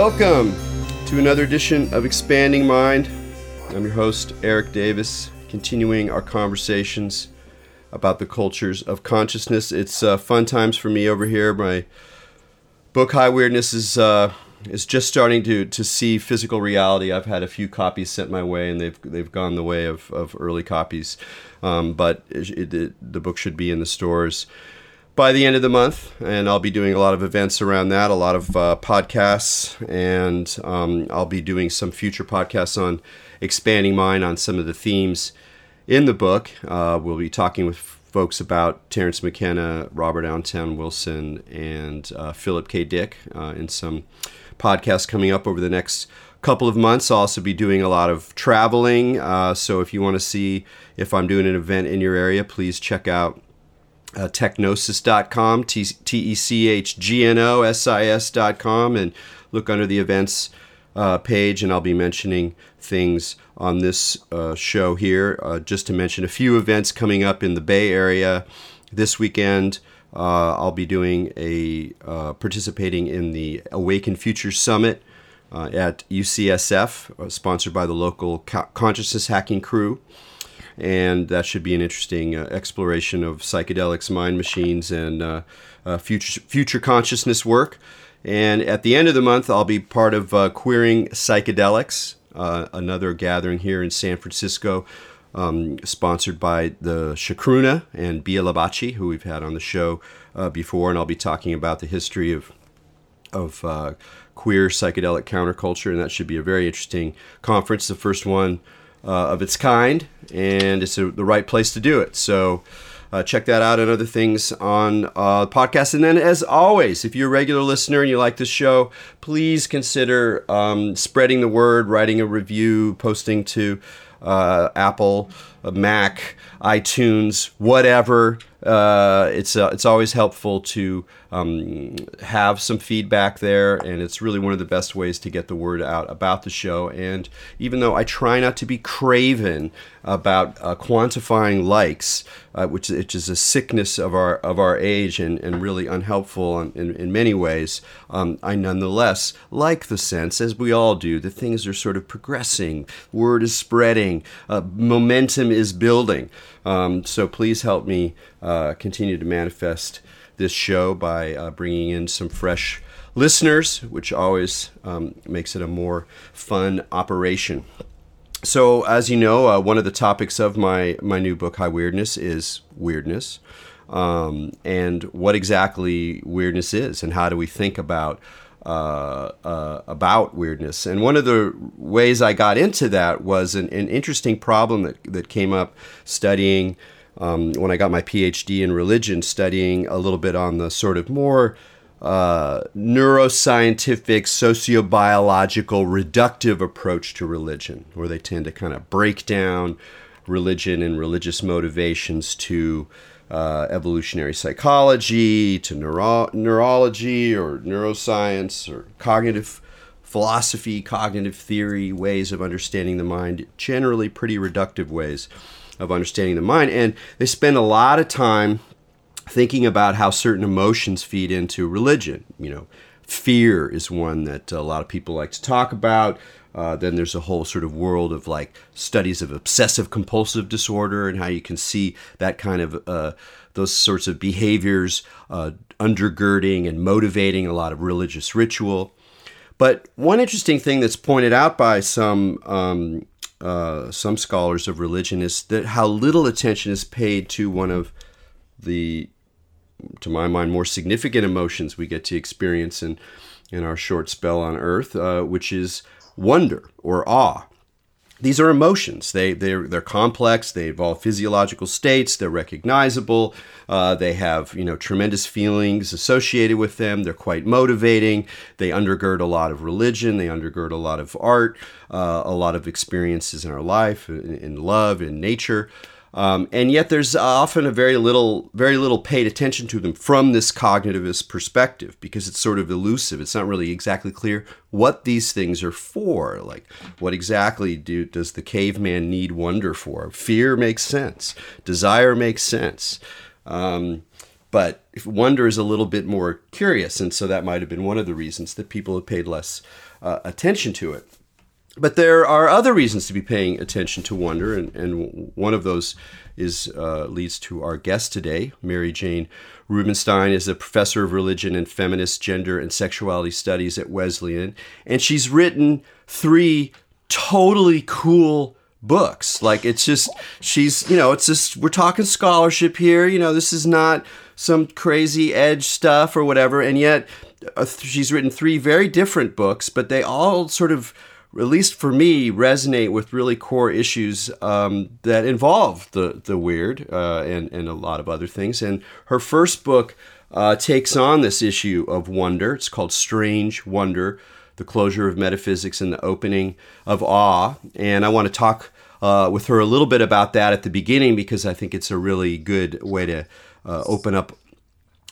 welcome to another edition of Expanding Mind. I'm your host, Erik Davis, continuing our conversations about the cultures of consciousness. It's uh, fun times for me over here. My book, High Weirdness, is uh, is just starting to, to see physical reality. I've had a few copies sent my way, and they've they've gone the way of, of early copies. Um, but it, it, the book should be in the stores by the end of the month, and I'll be doing a lot of events around that, a lot of uh, podcasts, and um, I'll be doing some future podcasts on Expanding Mind on some of the themes in the book. Uh, we'll be talking with folks about Terence McKenna, Robert Anton Wilson, and uh, Philip K. Dick uh, in some podcasts coming up over the next couple of months. I'll also be doing a lot of traveling. Uh, so if you want to see if I'm doing an event in your area, please check out uh, techgnosis.com, T E C H G N O S I S.com, and look under the events uh, page, and I'll be mentioning things on this uh, show here. Uh, just to mention a few events coming up in the Bay Area this weekend. Uh, I'll be doing a uh, participating in the Awaken Future Summit at UCSF, sponsored by the local consciousness hacking crew and that should be an interesting uh, exploration of psychedelics, mind machines, and uh, uh, future future consciousness work. And at the end of the month, I'll be part of uh, Queering Psychedelics, uh, another gathering here in San Francisco, um, sponsored by the Chacruna and Bia Labate, who we've had on the show uh, before. And I'll be talking about the history of of queer psychedelic counterculture, and that should be a very interesting conference. The first one uh, of its kind, and it's a, the right place to do it. So uh, check that out and other things on uh, the podcast. And then, as always, if you're a regular listener and you like this show, please consider um, spreading the word, writing a review, posting to uh, Apple, uh, Mac, iTunes, whatever. Uh, it's uh, it's always helpful to um, have some feedback there, and it's really one of the best ways to get the word out about the show. And even though I try not to be craven about uh, quantifying likes, uh, which, which is a sickness of our of our age and, and really unhelpful in, in, in many ways, um, I nonetheless like the sense, as we all do, that things are sort of progressing, word is spreading, uh, momentum is building. Um, so please help me uh, continue to manifest this show by uh, bringing in some fresh listeners, which always um, makes it a more fun operation. So, as you know, uh, one of the topics of my, my new book, High Weirdness, is weirdness. Um, and what exactly weirdness is, and how do we think about uh, uh, about weirdness. And one of the ways I got into that was an, an interesting problem that, that came up studying um, when I got my PhD in religion, studying a little bit on the sort of more uh, neuroscientific, sociobiological, reductive approach to religion, where they tend to kind of break down religion and religious motivations to uh, evolutionary psychology, to neuro- neurology or neuroscience or cognitive philosophy, cognitive theory, ways of understanding the mind, generally pretty reductive ways of understanding the mind. And they spend a lot of time thinking about how certain emotions feed into religion. You know, fear is one that a lot of people like to talk about. Uh, then there's a whole sort of world of like studies of obsessive compulsive disorder and how you can see that kind of uh, those sorts of behaviors uh, undergirding and motivating a lot of religious ritual. But one interesting thing that's pointed out by some um, uh, some scholars of religion is that how little attention is paid to one of the, to my mind, more significant emotions we get to experience in, in our short spell on earth, uh, which is wonder or awe. These are emotions. They they're they're complex. They involve physiological states. They're recognizable. Uh, they have you know tremendous feelings associated with them. They're quite motivating. They undergird a lot of religion. They undergird a lot of art, uh, a lot of experiences in our life, in, in love, in nature. Um, and yet there's often a very little very little paid attention to them from this cognitivist perspective because it's sort of elusive. It's not really exactly clear what these things are for. Like what exactly do does the caveman need wonder for? Fear makes sense. Desire makes sense. Um, but wonder is a little bit more curious and so that might have been one of the reasons that people have paid less uh, attention to it. But there are other reasons to be paying attention to wonder, and, and one of those is uh, leads to our guest today. Mary Jane Rubenstein is a professor of religion and feminist gender and sexuality studies at Wesleyan, and she's written three totally cool books. Like it's just she's you know it's just we're talking scholarship here. You know this is not some crazy edge stuff or whatever, and yet uh, she's written three very different books, but they all sort of at least for me, resonate with really core issues um, that involve the the weird uh, and and a lot of other things. And her first book uh, takes on this issue of wonder. It's called Strange Wonder: The Closure of Metaphysics and the Opening of Awe. And I want to talk uh, with her a little bit about that at the beginning because I think it's a really good way to uh, open up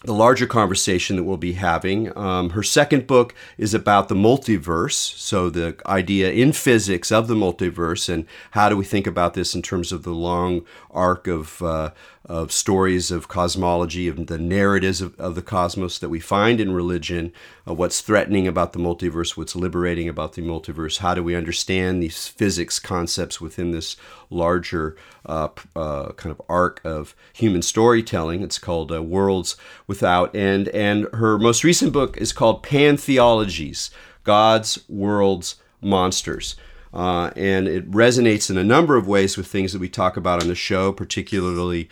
the larger conversation that we'll be having. Um, her second book is about the multiverse, so the idea in physics of the multiverse, and how do we think about this in terms of the long arc of uh, of stories of cosmology, of the narratives of, of the cosmos that we find in religion, uh, what's threatening about the multiverse, what's liberating about the multiverse, how do we understand these physics concepts within this larger uh, uh, kind of arc of human storytelling. It's called uh, Worlds Without End. And her most recent book is called Pantheologies Gods, Worlds, Monsters. Uh, and it resonates in a number of ways with things that we talk about on the show, particularly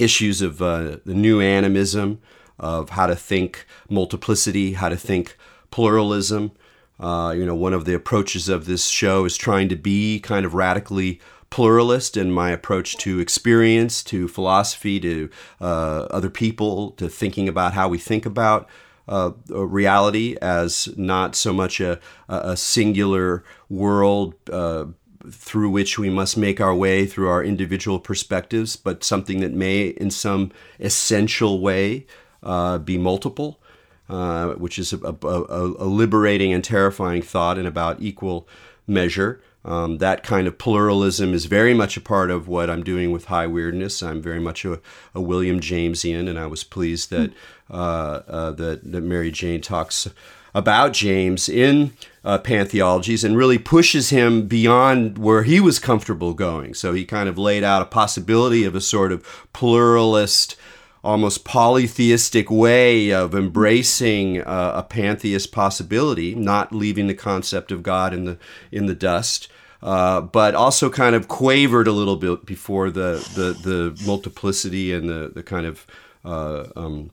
issues of uh, the new animism, of how to think multiplicity, how to think pluralism. Uh, you know, one of the approaches of this show is trying to be kind of radically pluralist in my approach to experience, to philosophy, to uh, other people, to thinking about how we think about uh, reality as not so much a, a singular world uh, through which we must make our way through our individual perspectives, but something that may, in some essential way, uh, be multiple, uh, which is a, a, a, liberating and terrifying thought in about equal measure. Um, that kind of pluralism is very much a part of what I'm doing with High Weirdness. I'm very much a, a William Jamesian, and I was pleased that uh, uh, that, that Mary Jane talks about James in uh, pantheologies and really pushes him beyond where he was comfortable going. So he kind of laid out a possibility of a sort of pluralist, almost polytheistic way of embracing uh, a pantheist possibility, not leaving the concept of God in the in the dust. Uh, but also kind of quavered a little bit before the the, the multiplicity and the the kind of uh, um,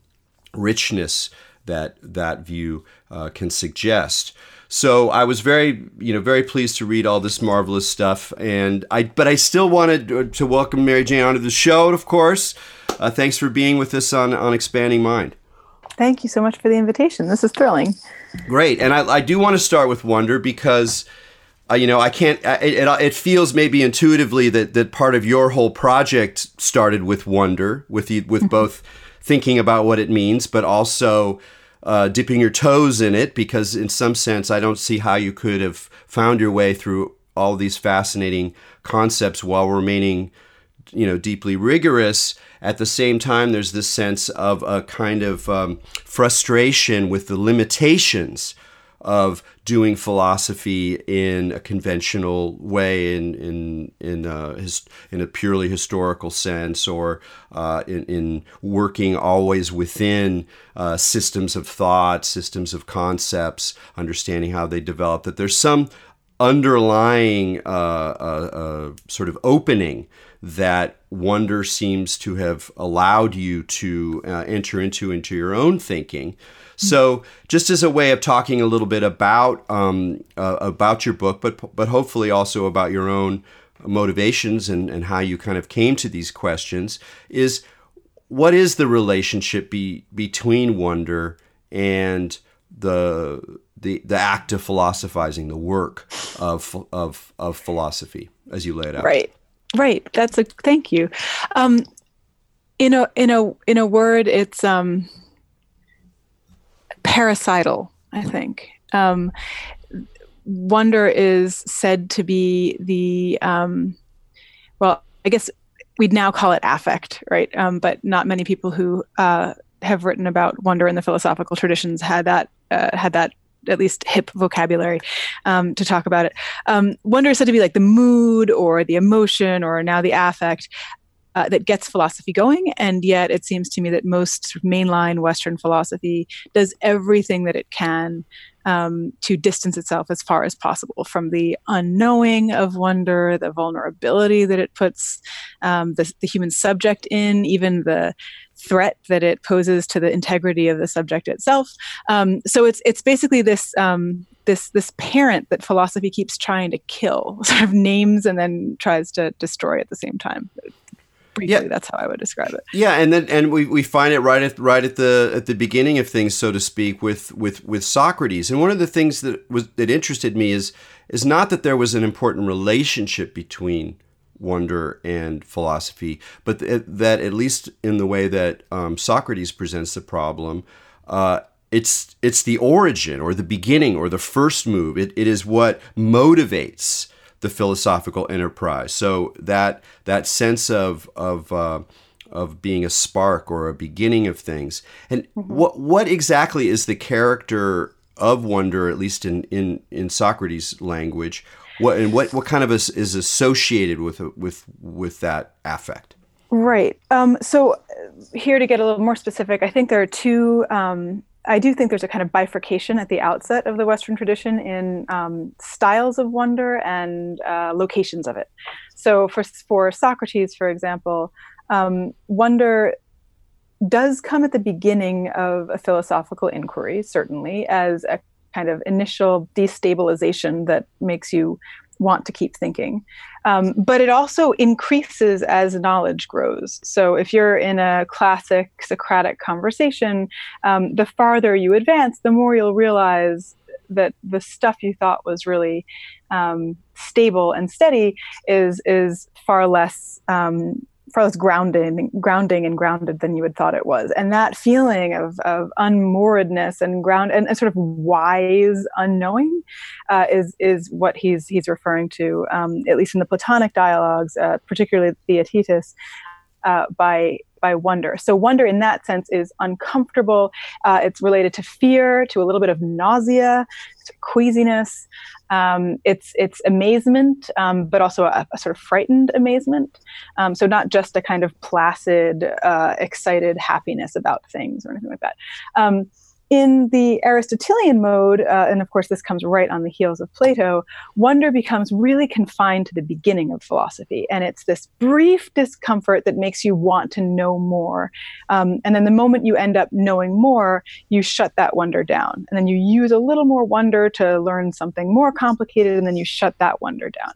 richness that that view uh, can suggest. So I was very, you know, very pleased to read all this marvelous stuff, and I, but I still wanted to welcome Mary Jane onto the show. Of course, uh, thanks for being with us on on Expanding Mind. Thank you so much for the invitation. This is thrilling. Great, and I, I do want to start with wonder because. Uh, you know, I can't. It, it, it, feels maybe intuitively that, that part of your whole project started with wonder, with the, with both thinking about what it means, but also uh, dipping your toes in it because, in some sense, I don't see how you could have found your way through all these fascinating concepts while remaining, you know, deeply rigorous. At the same time, there's this sense of a kind of um, frustration with the limitations of doing philosophy in a conventional way, in in in a, in a purely historical sense, or uh, in, in working always within uh, systems of thought, systems of concepts, understanding how they develop. That there's some underlying uh, uh, uh sort of opening that wonder seems to have allowed you to uh, enter into into your own thinking so, just as a way of talking a little bit about um, uh, about your book, but but hopefully also about your own motivations and, and how you kind of came to these questions, is what is the relationship be, between wonder and the the the act of philosophizing, the work of of of philosophy, as you lay it out. Right, right. That's a thank you. Um, in a in a in a word, it's um, parasital, I think. Um, wonder is said to be the, um, well, I guess we'd now call it affect, right? Um, but not many people who uh, have written about wonder in the philosophical traditions had that uh, had that at least hip vocabulary um, to talk about it. Um, wonder is said to be like the mood or the emotion or now the affect uh, that gets philosophy going. And yet, it seems to me that most mainline Western philosophy does everything that it can um, to distance itself as far as possible from the unknowing of wonder, the vulnerability that it puts um, the, the human subject in, even the threat that it poses to the integrity of the subject itself. Um, so it's it's basically this um, this this parent that philosophy keeps trying to kill, sort of names and then tries to destroy at the same time briefly. Yeah. That's how I would describe it. Yeah, and then and we, we find it right at right at the at the beginning of things, so to speak, with with with Socrates. And one of the things that was that interested me is is not that there was an important relationship between wonder and philosophy, but th- that at least in the way that um, Socrates presents the problem. Uh, it's it's the origin or the beginning or the first move. It, it is what motivates the philosophical enterprise. So that that sense of of uh, of being a spark or a beginning of things. And mm-hmm. what what exactly is the character of wonder, at least in in in Socrates' language? What and what what kind of is, is associated with with with that affect? Right. Um, so uh, here to get a little more specific, I think there are two um, I do think there's a kind of bifurcation at the outset of the Western tradition in um, styles of wonder and uh, locations of it. So, for, for Socrates, for example, um, wonder does come at the beginning of a philosophical inquiry, certainly, as a kind of initial destabilization that makes you want to keep thinking. Um, but it also increases as knowledge grows. So if you're in a classic Socratic conversation, um, the farther you advance, the more you'll realize that the stuff you thought was really um, stable and steady is is far less um, far less grounding, grounding and grounded than you had thought it was. And that feeling of, of unmooredness and ground and, and sort of wise unknowing uh, is is what he's he's referring to, um, at least in the Platonic dialogues, uh, particularly Theaetetus, uh, by by wonder. So wonder in that sense is uncomfortable. Uh, it's related to fear, to a little bit of nausea, queasiness. Um, it's it's amazement, um, but also a, a, sort of frightened amazement. Um, so not just a kind of placid, uh, excited happiness about things or anything like that. In the Aristotelian mode, uh, and of course this comes right on the heels of Plato, wonder becomes really confined to the beginning of philosophy. And it's this brief discomfort that makes you want to know more. Um, and then the moment you end up knowing more, you shut that wonder down. And then you use a little more wonder to learn something more complicated, and then you shut that wonder down.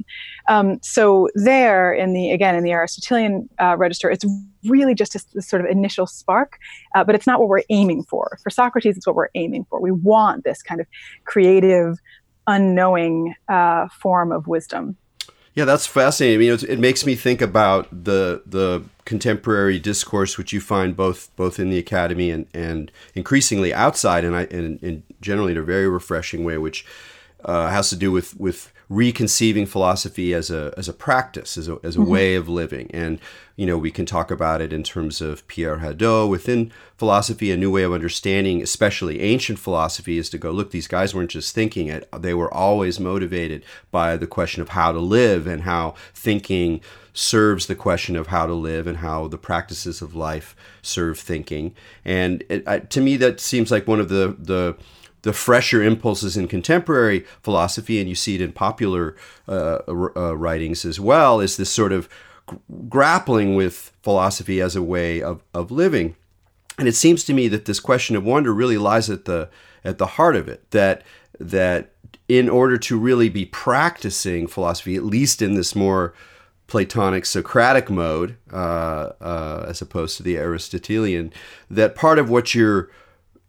Um, so there, in the again in the Aristotelian uh, register, it's really just this sort of initial spark, uh, but it's not what we're aiming for. For Socrates, it's what we're aiming for. We want this kind of creative, unknowing uh, form of wisdom. Yeah, that's fascinating. You know, it makes me think about the the contemporary discourse, which you find both both in the academy and, and increasingly outside, and I and, and generally in a very refreshing way, which uh, has to do with with reconceiving philosophy as a as a practice, as a, as a mm-hmm. way of living. And you know, we can talk about it in terms of Pierre Hadot within philosophy. A new way of understanding, especially ancient philosophy, is to go look. These guys weren't just thinking it; they were always motivated by the question of how to live and how thinking serves the question of how to live and how the practices of life serve thinking. And it, to me, that seems like one of the the the fresher impulses in contemporary philosophy, and you see it in popular uh, uh, writings as well, is this sort of grappling with philosophy as a way of, of living. And it seems to me that this question of wonder really lies at the at the heart of it. That that in order to really be practicing philosophy, at least in this more Platonic Socratic mode, uh, uh, as opposed to the Aristotelian, that part of what you're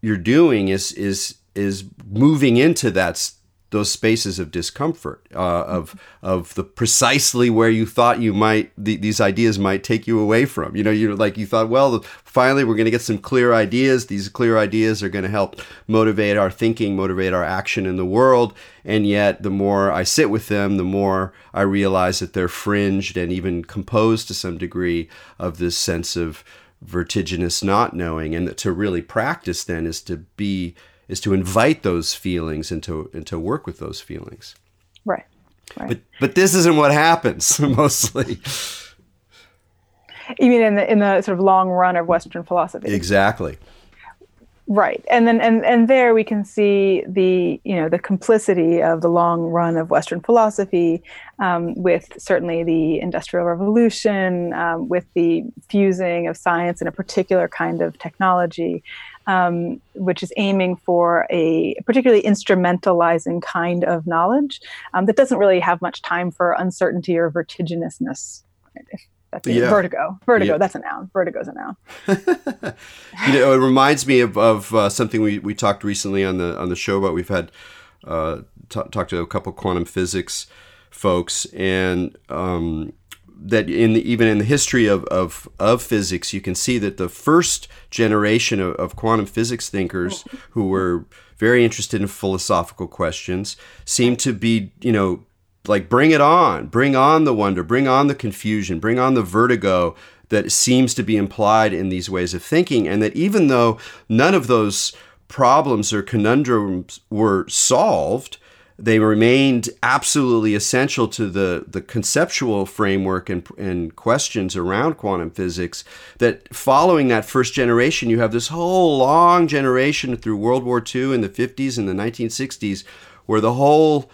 you're doing is is is moving into that those spaces of discomfort uh, of of the precisely where you thought you might the, these ideas might take you away from. You know you like you thought well finally we're going to get some clear ideas. These clear ideas are going to help motivate our thinking motivate our action in the world. And yet the more i sit with them the more i realize that they're fringed and even composed to some degree of this sense of vertiginous not knowing. And that to really practice then is to be is to invite those feelings and to and to work with those feelings. Right. Right. But but this isn't what happens mostly. You mean in the in the sort of long run of Western philosophy? Exactly. Right, and then and and there we can see the you know the complicity of the long run of Western philosophy um, with certainly the Industrial Revolution, um, with the fusing of science and a particular kind of technology, um, which is aiming for a particularly instrumentalizing kind of knowledge um, that doesn't really have much time for uncertainty or vertiginousness. That's yeah. vertigo. Vertigo. Yeah. That's a noun. Vertigo is a noun. you know, it reminds me of, of uh, something we, we talked recently on the on the show about. We've had uh, t- talked to a couple quantum physics folks, and um, that in the, even in the history of, of, of physics, you can see that the first generation of, of quantum physics thinkers who were very interested in philosophical questions seem to be, you know, like bring it on bring on the wonder bring on the confusion bring on the vertigo that seems to be implied in these ways of thinking and that even though none of those problems or conundrums were solved they remained absolutely essential to the, the conceptual framework and, and questions around quantum physics. That following that first generation, you have this whole long generation through World War II in the 50s and the 1960s, where the whole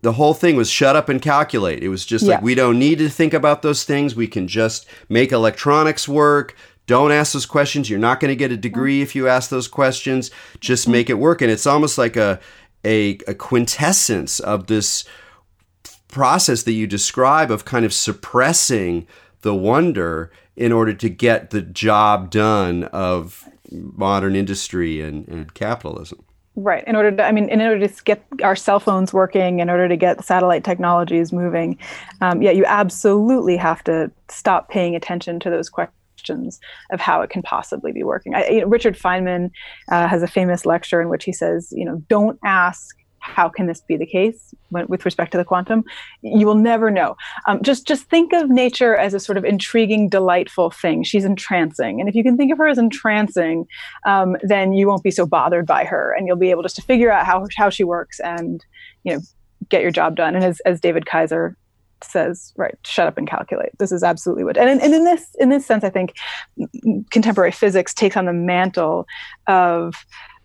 the whole thing was shut up and calculate. It was just yeah. like we don't need to think about those things. We can just make electronics work. Don't ask those questions. You're not going to get a degree if you ask those questions. Just make it work. And it's almost like a a, a quintessence of this process that you describe of kind of suppressing the wonder in order to get the job done of modern industry and, and capitalism. Right. In order to, I mean, in order to get our cell phones working, in order to get satellite technologies moving, um, yeah, you absolutely have to stop paying attention to those questions of how it can possibly be working. I, you know, Richard Feynman uh, has a famous lecture in which he says, you know, don't ask how can this be the case with respect to the quantum. You will never know. Um, just just think of nature as a sort of intriguing delightful thing. She's entrancing. And if you can think of her as entrancing um, then you won't be so bothered by her. And you'll be able just to figure out how, how she works and you know get your job done. And as, as david kaiser says right shut up and calculate. This is absolutely what and in, and in this in this sense i think contemporary physics takes on the mantle of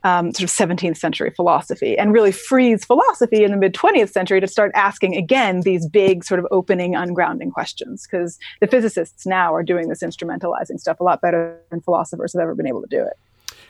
um, sort of 17th century philosophy and really frees philosophy in the mid 20th century to start asking again these big sort of opening ungrounding questions because the physicists now are doing this instrumentalizing stuff a lot better than philosophers have ever been able to do it.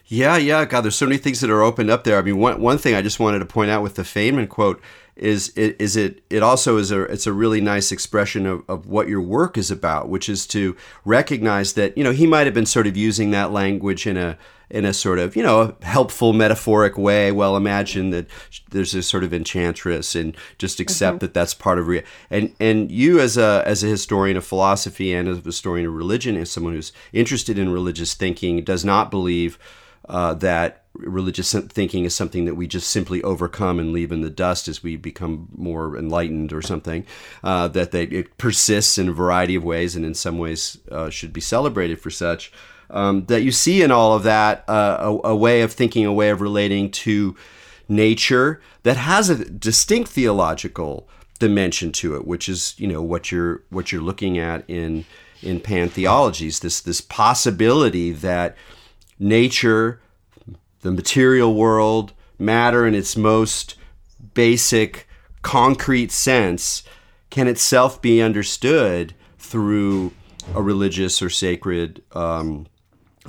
Yeah yeah god there's so many things that are opened up there. I mean one, one thing i just wanted to point out with the feynman quote is it is it it also is a it's a really nice expression of, of what your work is about which is to recognize that you know he might have been sort of using that language in a in a sort of you know helpful metaphoric way well imagine that there's a sort of enchantress and just accept mm-hmm. that that's part of real and and you as a as a historian of philosophy and as a historian of religion as someone who's interested in religious thinking does not believe uh, that religious thinking is something that we just simply overcome and leave in the dust as we become more enlightened or something. Uh, that they, it persists in a variety of ways and in some ways uh, should be celebrated for such um, that you see in all of that uh, a, a, way of thinking, a way of relating to nature that has a distinct theological dimension to it, which is you know what you're what you're looking at in in pantheologies. This this possibility that nature, the material world, matter in its most basic, concrete sense, can itself be understood through a religious or sacred um,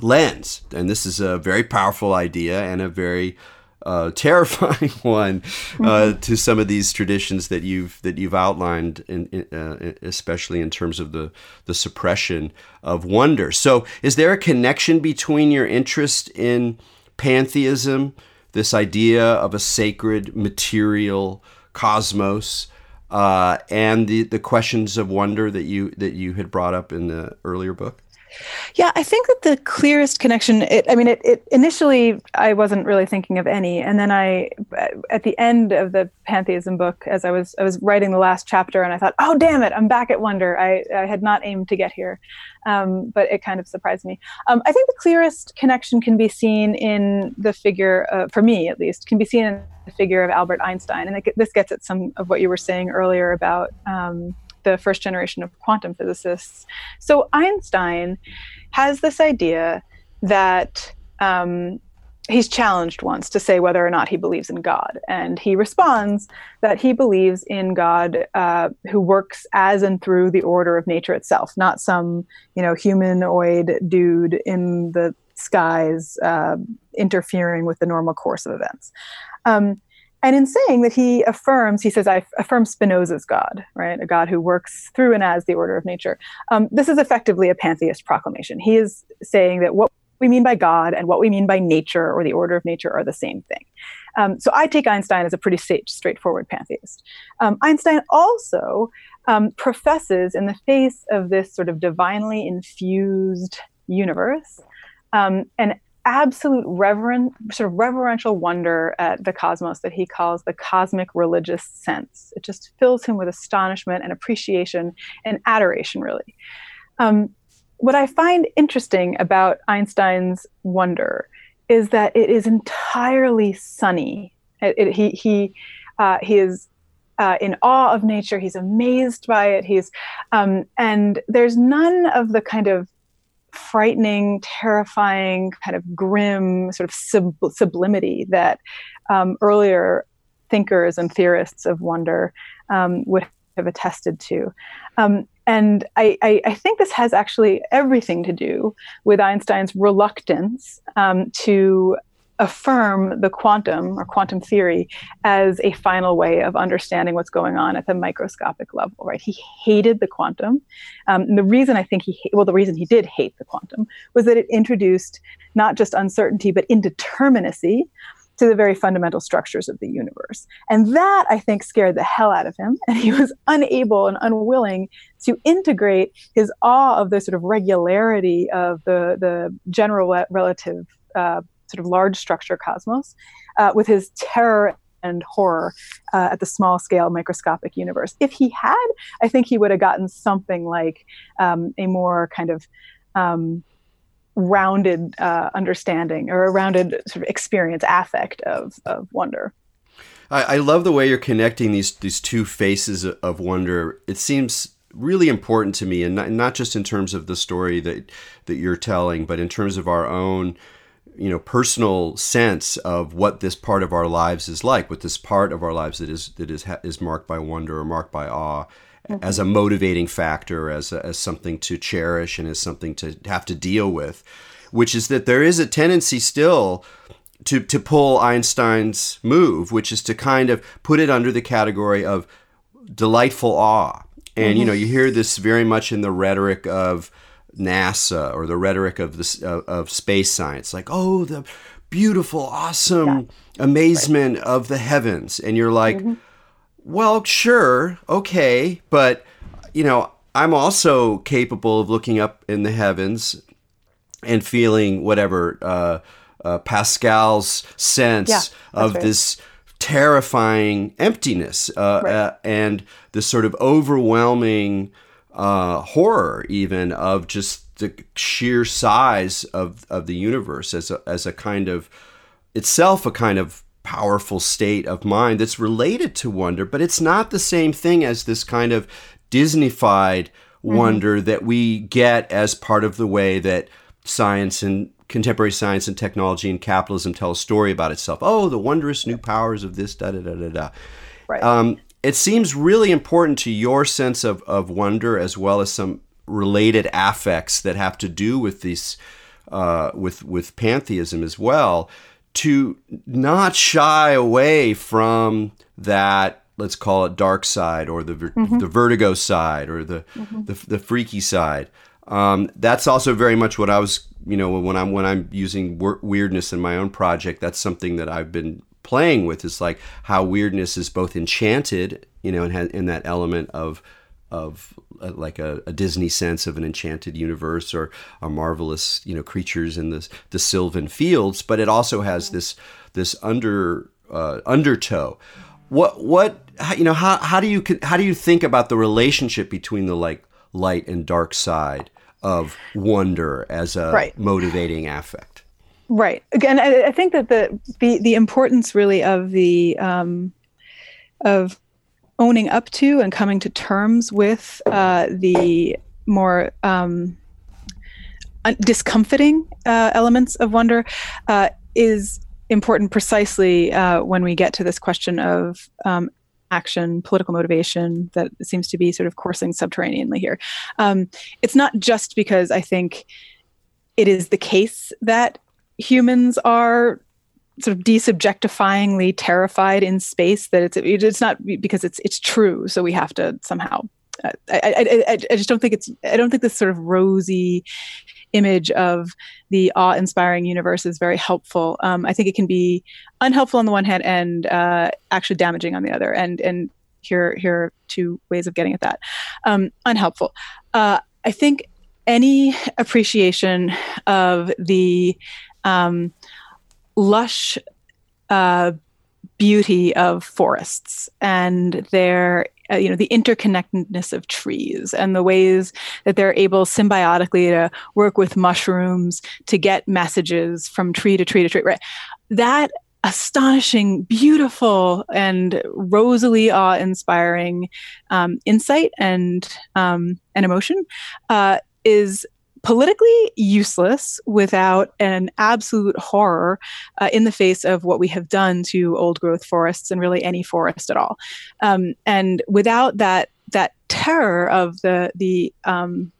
lens. And this is a very powerful idea and a very uh, terrifying one uh, mm-hmm. to some of these traditions that you've that you've outlined, in, in, uh, especially in terms of the the suppression of wonder. So, is there a connection between your interest in pantheism, this idea of a sacred material cosmos, uh, and the the questions of wonder that you that you had brought up in the earlier book? Yeah, I think that the clearest connection, it, I mean, it, it, initially I wasn't really thinking of any. And then I, at the end of the pantheism book, as I was, I was writing the last chapter and I thought, oh, damn it, I'm back at wonder. I, I had not aimed to get here. Um, but it kind of surprised me. Um, I think the clearest connection can be seen in the figure, uh, for me at least, can be seen in the figure of Albert Einstein. And it, this gets at some of what you were saying earlier about, um, the first generation of quantum physicists. So Einstein has this idea that um, he's challenged once to say whether or not he believes in God. And he responds that he believes in God uh, who works as and through the order of nature itself, not some, you know, humanoid dude in the skies uh, interfering with the normal course of events. Um, and in saying that he affirms, he says, I affirm Spinoza's God, right? A God who works through and as the order of nature. Um, this is effectively a pantheist proclamation. He is saying that what we mean by God and what we mean by nature or the order of nature are the same thing. Um, so I take Einstein as a pretty straightforward pantheist. Um, Einstein also um, professes, in the face of this sort of divinely infused universe, um, an absolute reverent sort of reverential wonder at the cosmos that he calls the cosmic religious sense it just fills him with astonishment and appreciation and adoration really um, what i find interesting about einstein's wonder is that it is entirely sunny it, it, he he uh, he is uh, in awe of nature. He's amazed by it. He's um, and there's none of the kind of frightening, terrifying, kind of grim sort of sub- sublimity that um, earlier thinkers and theorists of wonder um, would have attested to. Um, and I, I, I, think this has actually everything to do with Einstein's reluctance um, to affirm the quantum or quantum theory as a final way of understanding what's going on at the microscopic level right he hated the quantum um, and the reason i think he well the reason he did hate the quantum was that it introduced not just uncertainty but indeterminacy to the very fundamental structures of the universe. And that, I think, scared the hell out of him. And he was unable and unwilling to integrate his awe of the sort of regularity of the, the general relative uh, sort of large structure cosmos uh, with his terror and horror uh, at the small scale microscopic universe. If he had, I think he would have gotten something like um, a more kind of um, rounded uh, understanding or a rounded sort of experience, affect of, of wonder. I, I love the way you're connecting these these two faces of wonder. It seems really important to me, and not, not just in terms of the story that that you're telling, but in terms of our own you know personal sense of what this part of our lives is like what this part of our lives that is that is is marked by wonder or marked by awe mm-hmm. as a motivating factor as a, as something to cherish and as something to have to deal with which is that there is a tendency still to to pull Einstein's move which is to kind of put it under the category of delightful awe and mm-hmm. you know you hear this very much in the rhetoric of NASA or the rhetoric of this uh, of space science, like oh the beautiful, awesome yeah. amazement right. of the heavens, and you're like, mm-hmm. well, sure, okay, but you know, I'm also capable of looking up in the heavens and feeling whatever uh, uh, Pascal's sense yeah, of right. this terrifying emptiness uh, right. Uh, and this sort of overwhelming uh, horror even of just the sheer size of, of the universe as a, as a kind of itself a kind of powerful state of mind that's related to wonder, but it's not the same thing as this kind of Disneyfied mm-hmm. wonder that we get as part of the way that science and contemporary science and technology and capitalism tell a story about itself. Oh, the wondrous new powers of this, da da da da da. Right. Um, it seems really important to your sense of, of wonder as well as some related affects that have to do with these uh, with with pantheism as well to not shy away from that let's call it dark side or the mm-hmm. the vertigo side or the mm-hmm. the, the, freaky side um, that's also very much what I was you know when I'm when I'm using weirdness in my own project that's something that I've been playing with is like how weirdness is both enchanted, you know, and has in that element of of uh, like a, a, Disney sense of an enchanted universe or a marvelous, you know, creatures in the the sylvan fields, but it also has this this under uh, undertow. What what you know how how do you how do you think about the relationship between the like light and dark side of wonder as a right. motivating affect? Right. Again, I, I, think that the the the importance really of the um, of owning up to and coming to terms with uh, the more um, discomforting uh, elements of wonder uh, is important precisely uh, when we get to this question of um, action, political motivation that seems to be sort of coursing subterraneanly here. Um, it's not just because I think it is the case that humans are sort of desubjectifyingly terrified in space that it's it's not because it's it's true so we have to somehow uh, I, I, I just don't think it's I don't think this sort of rosy image of the awe-inspiring universe is very helpful. Um, I think it can be unhelpful on the one hand and uh, actually damaging on the other. And and here here are two ways of getting at that. Um, unhelpful. Uh, I think any appreciation of the um, lush uh, beauty of forests and their uh, you know the interconnectedness of trees and the ways that they're able symbiotically to work with mushrooms to get messages from tree to tree to tree right? That astonishing beautiful and rosily awe-inspiring um, insight and um, and emotion uh, is politically useless without an absolute horror uh, in the face of what we have done to old growth forests and really any forest at all. Um, and without that that terror of the the um,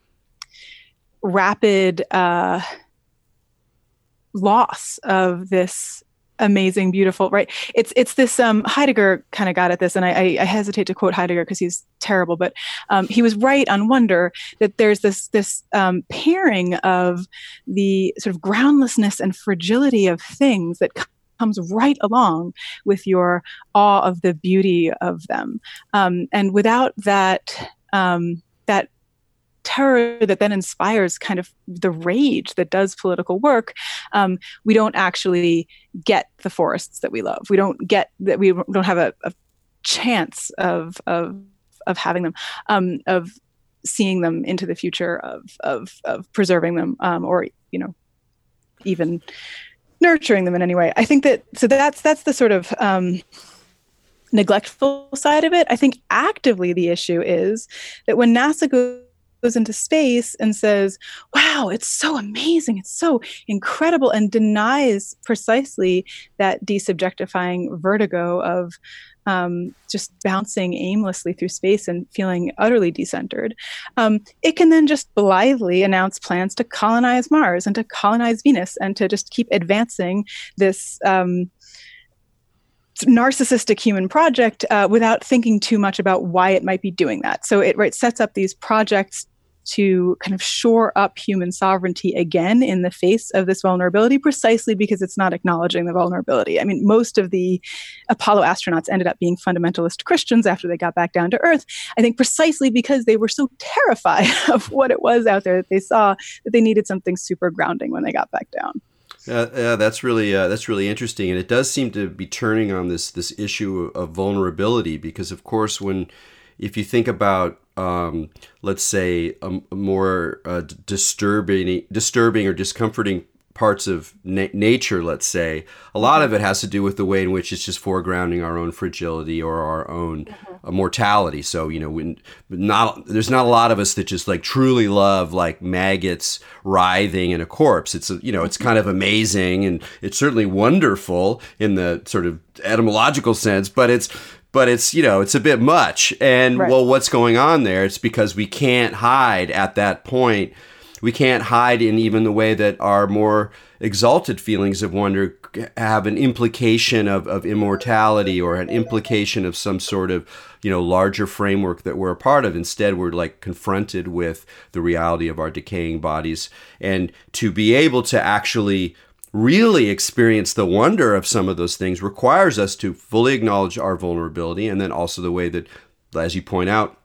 rapid uh, loss of this amazing, beautiful, right? It's it's this um, Heidegger kind of got at this, and I, I hesitate to quote Heidegger because he's terrible, but um, he was right on wonder that there's this this um, pairing of the sort of groundlessness and fragility of things that comes right along with your awe of the beauty of them, um, and without that um, that terror that then inspires kind of the rage that does political work, um, we don't actually get the forests that we love. We don't get that. We don't have a, a chance of of of having them, um, of seeing them into the future, of of of preserving them, um, or you know, even nurturing them in any way. I think that so that's that's the sort of um, neglectful side of it. I think actively the issue is that when NASA goes goes into space and says, wow, it's so amazing, it's so incredible, and denies precisely that desubjectifying vertigo of um, just bouncing aimlessly through space and feeling utterly decentered, um, it can then just blithely announce plans to colonize Mars and to colonize Venus and to just keep advancing this. Um, narcissistic human project uh, without thinking too much about why it might be doing that. So it right sets up these projects to kind of shore up human sovereignty again in the face of this vulnerability, precisely because it's not acknowledging the vulnerability. I mean, most of the Apollo astronauts ended up being fundamentalist Christians after they got back down to Earth. I think precisely because they were so terrified of what it was out there that they saw that they needed something super grounding when they got back down. Yeah, that's really uh, that's really interesting, and it does seem to be turning on this this issue of vulnerability because, of course, when if you think about um, let's say a, a more uh, disturbing disturbing or discomforting parts of na- nature let's say a lot of it has to do with the way in which it's just foregrounding our own fragility or our own mm-hmm. uh, mortality. So you know when not there's not a lot of us that just like truly love like maggots writhing in a corpse. It's you know it's kind of amazing and it's certainly wonderful in the sort of etymological sense but it's but it's you know it's a bit much. And right. well what's going on there? It's because we can't hide at that point we can't hide in even the way that our more exalted feelings of wonder have an implication of, of immortality or an implication of some sort of you know larger framework that we're a part of. Instead we're like confronted with the reality of our decaying bodies. And to be able to actually really experience the wonder of some of those things requires us to fully acknowledge our vulnerability and then also the way that as you point out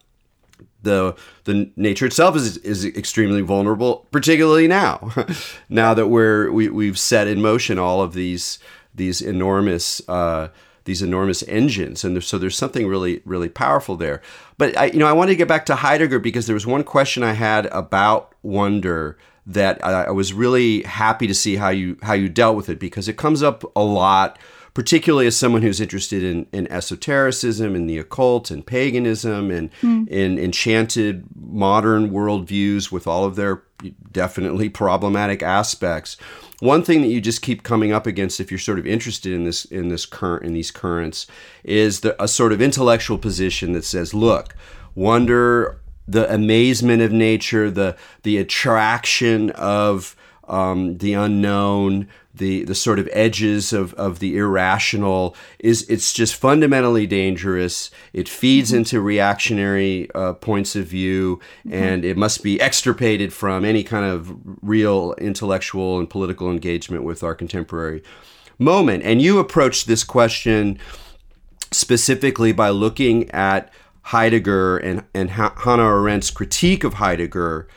the the nature itself is is extremely vulnerable particularly now. Now that we're we, we've set in motion all of these these enormous uh, these enormous engines. And so there's something really really powerful there. But I, you know I wanted to get back to Heidegger because there was one question I had about wonder that I, I was really happy to see how you how you dealt with it because it comes up a lot particularly as someone who's interested in, in esotericism and the occult and paganism and mm. in enchanted modern worldviews with all of their definitely problematic aspects. One thing that you just keep coming up against if you're sort of interested in this in this current in these currents is the, a sort of intellectual position that says, look, wonder the amazement of nature, the the attraction of um, the unknown, the the sort of edges of, of the irrational is it's just fundamentally dangerous. It feeds mm-hmm. into reactionary uh, points of view, mm-hmm. and it must be extirpated from any kind of real intellectual and political engagement with our contemporary moment. And you approach this question specifically by looking at Heidegger and, and Hannah Arendt's critique of Heidegger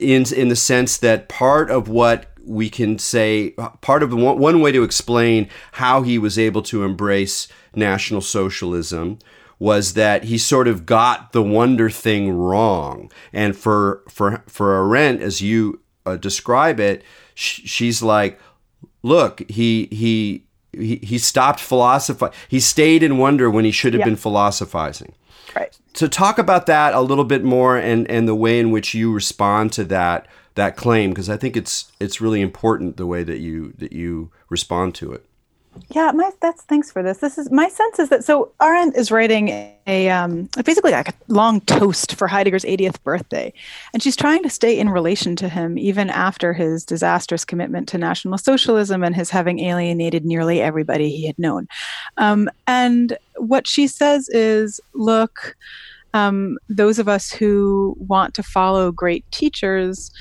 in, in the sense that part of what we can say, part of one, one way to explain how he was able to embrace National Socialism was that he sort of got the wonder thing wrong. And for for for Arendt, as you uh, describe it, sh- she's like, look, he he he, he stopped philosophizing. He stayed in wonder when he should have yeah. been philosophizing. Right. So talk about that a little bit more and, and the way in which you respond to that that claim because I think it's it's really important the way that you that you respond to it. Yeah, my that's thanks for this. This is my sense is that so Arendt is writing a um, basically like a long toast for Heidegger's 80th birthday, and she's trying to stay in relation to him even after his disastrous commitment to National Socialism and his having alienated nearly everybody he had known. Um, and what she says is, look, um, those of us who want to follow great teachers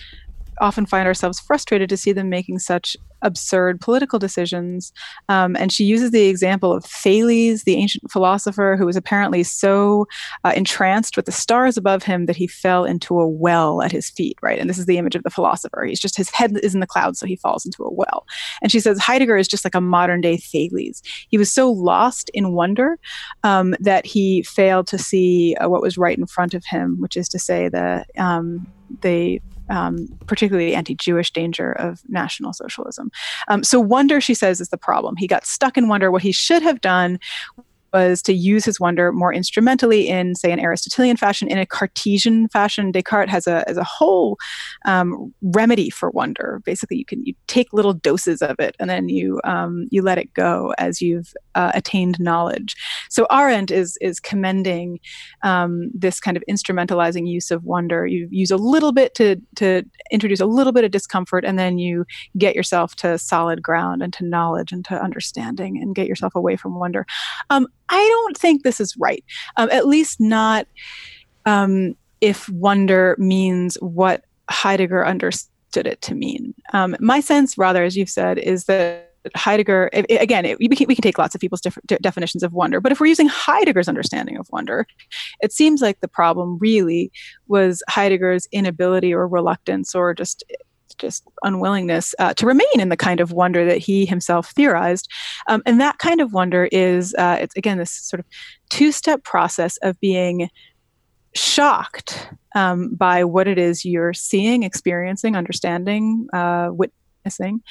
often find ourselves frustrated to see them making such absurd political decisions. Um, and she uses the example of Thales, the ancient philosopher, who was apparently so uh, entranced with the stars above him that he fell into a well at his feet, right? And this is the image of the philosopher. He's just, his head is in the clouds, so he falls into a well. And she says Heidegger is just like a modern day Thales. He was so lost in wonder um, that he failed to see uh, what was right in front of him, which is to say the um, the um, particularly anti-Jewish danger of National Socialism. Um, so wonder, she says, is the problem. He got stuck in wonder. What he should have done was to use his wonder more instrumentally in, say, an Aristotelian fashion, in a Cartesian fashion. Descartes has a, as a whole um, remedy for wonder. Basically, you can you take little doses of it and then you um, you let it go as you've uh, attained knowledge. So Arendt is is commending um, this kind of instrumentalizing use of wonder. You use a little bit to to introduce a little bit of discomfort, and then you get yourself to solid ground and to knowledge and to understanding, and get yourself away from wonder. Um, I don't think this is right. Um, at least not um, if wonder means what Heidegger understood it to mean. Um, my sense, rather, as you've said, is that Heidegger, again, it, we, can, we can take lots of people's de- definitions of wonder, but if we're using Heidegger's understanding of wonder, it seems like the problem really was Heidegger's inability or reluctance or just just unwillingness uh, to remain in the kind of wonder that he himself theorized. Um, and that kind of wonder is, uh, it's again, this sort of two step process of being shocked um, by what it is you're seeing, experiencing, understanding, uh, witnessing,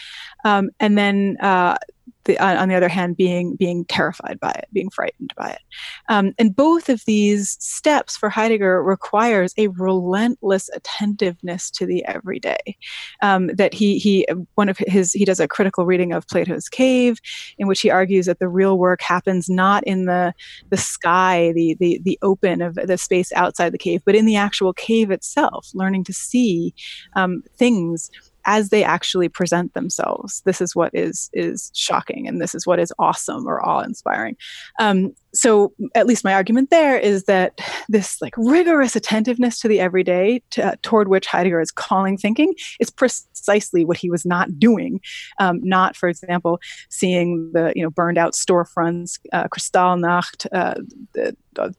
um, and then uh, the, on the other hand, being being terrified by it, being frightened by it, um, and both of these steps for Heidegger requires a relentless attentiveness to the everyday. Um, that he he one of his he does a critical reading of Plato's Cave, in which he argues that the real work happens not in the the sky, the the the open of the space outside the cave, but in the actual cave itself, learning to see um, things as they actually present themselves. This is what is is shocking, and this is what is awesome or awe-inspiring. Um, so, at least my argument there is that this like rigorous attentiveness to the everyday, uh, toward which Heidegger is calling thinking, is precisely what he was not doing. Um, not, for example, seeing the you know burned out storefronts, uh, Kristallnacht, uh, the, the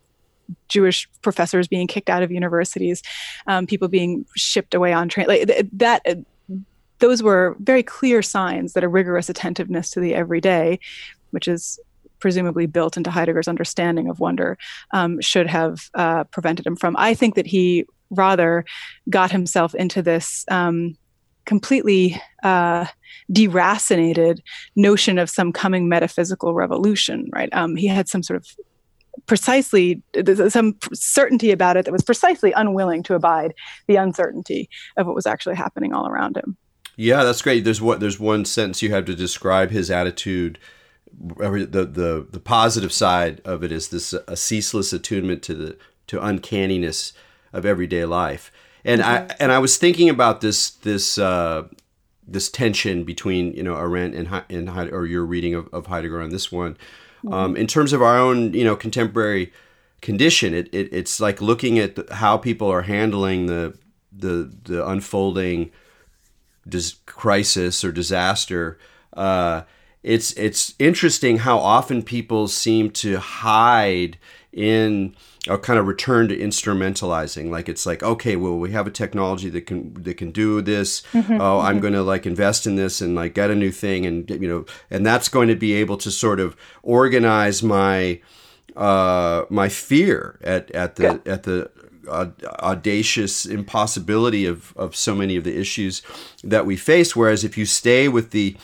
Jewish professors being kicked out of universities, um, people being shipped away on train. Like that, those were very clear signs that a rigorous attentiveness to the everyday, which is presumably built into Heidegger's understanding of wonder, um, should have uh, prevented him from. I think that he rather got himself into this. Um, completely uh, deracinated notion of some coming metaphysical revolution, right? Um, he had some sort of precisely some certainty about it that was precisely unwilling to abide the uncertainty of what was actually happening all around him. Yeah, that's great. There's what there's one sentence you have to describe his attitude. The the the positive side of it is this a ceaseless attunement to the to uncanniness of everyday life. And mm-hmm. I and I was thinking about this this uh, this tension between you know Arendt and and or your reading of, of Heidegger on this one Mm-hmm. Um, in terms of our own, you know, contemporary condition, it, it it's like looking at the, how people are handling the the the unfolding dis- crisis or disaster. Uh, it's it's interesting how often people seem to hide in a kind of return to instrumentalizing like it's like okay well we have a technology that can that can do this mm-hmm, oh i'm mm-hmm. going to like invest in this and like get a new thing and you know and that's going to be able to sort of organize my uh my fear at at the yeah. at the audacious impossibility of of so many of the issues that we face whereas if you stay with the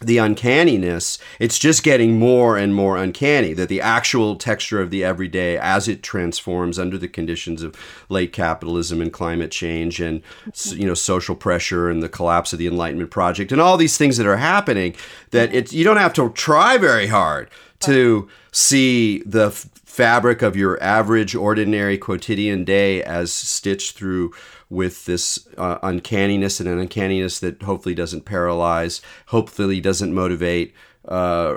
the uncanniness, it's just getting more and more uncanny. That the actual texture of the everyday, as it transforms under the conditions of late capitalism and climate change, and you know social pressure and the collapse of the Enlightenment project, and all these things that are happening, that it you don't have to try very hard to see the fabric of your average, ordinary, quotidian day as stitched through with this uh, uncanniness and an uncanniness that hopefully doesn't paralyze, hopefully doesn't motivate. Uh,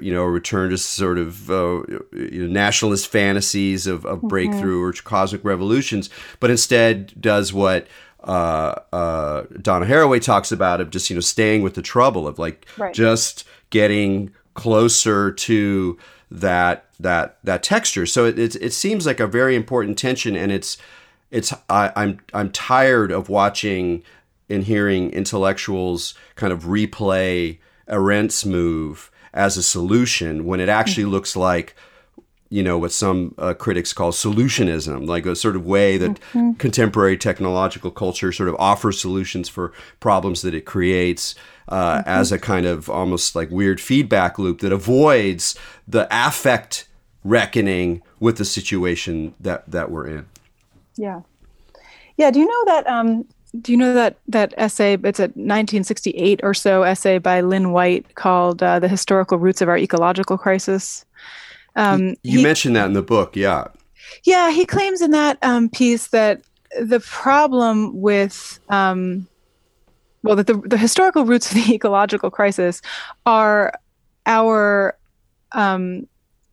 you know, a return to sort of uh, you know, nationalist fantasies of, of mm-hmm. breakthrough or cosmic revolutions, but instead does what uh, uh, Donna Haraway talks about of just you know staying with the trouble of like right. just getting closer to that that that texture. So it, it it seems like a very important tension, and it's it's I, I'm I'm tired of watching and hearing intellectuals kind of replay Arendt's move as a solution when it actually mm-hmm. looks like you know what some uh, critics call solutionism like a sort of way that mm-hmm. contemporary technological culture sort of offers solutions for problems that it creates uh, mm-hmm. as a kind of almost like weird feedback loop that avoids the affect reckoning with the situation that that we're in yeah. Yeah. Do you know that? Um, do you know that that essay? It's a 1968 or so essay by Lynn White called uh, "The Historical Roots of Our Ecological Crisis." Um, you he, mentioned that in the book, yeah. Yeah, he claims in that um, piece that the problem with um, well, that the, the historical roots of the ecological crisis are our um,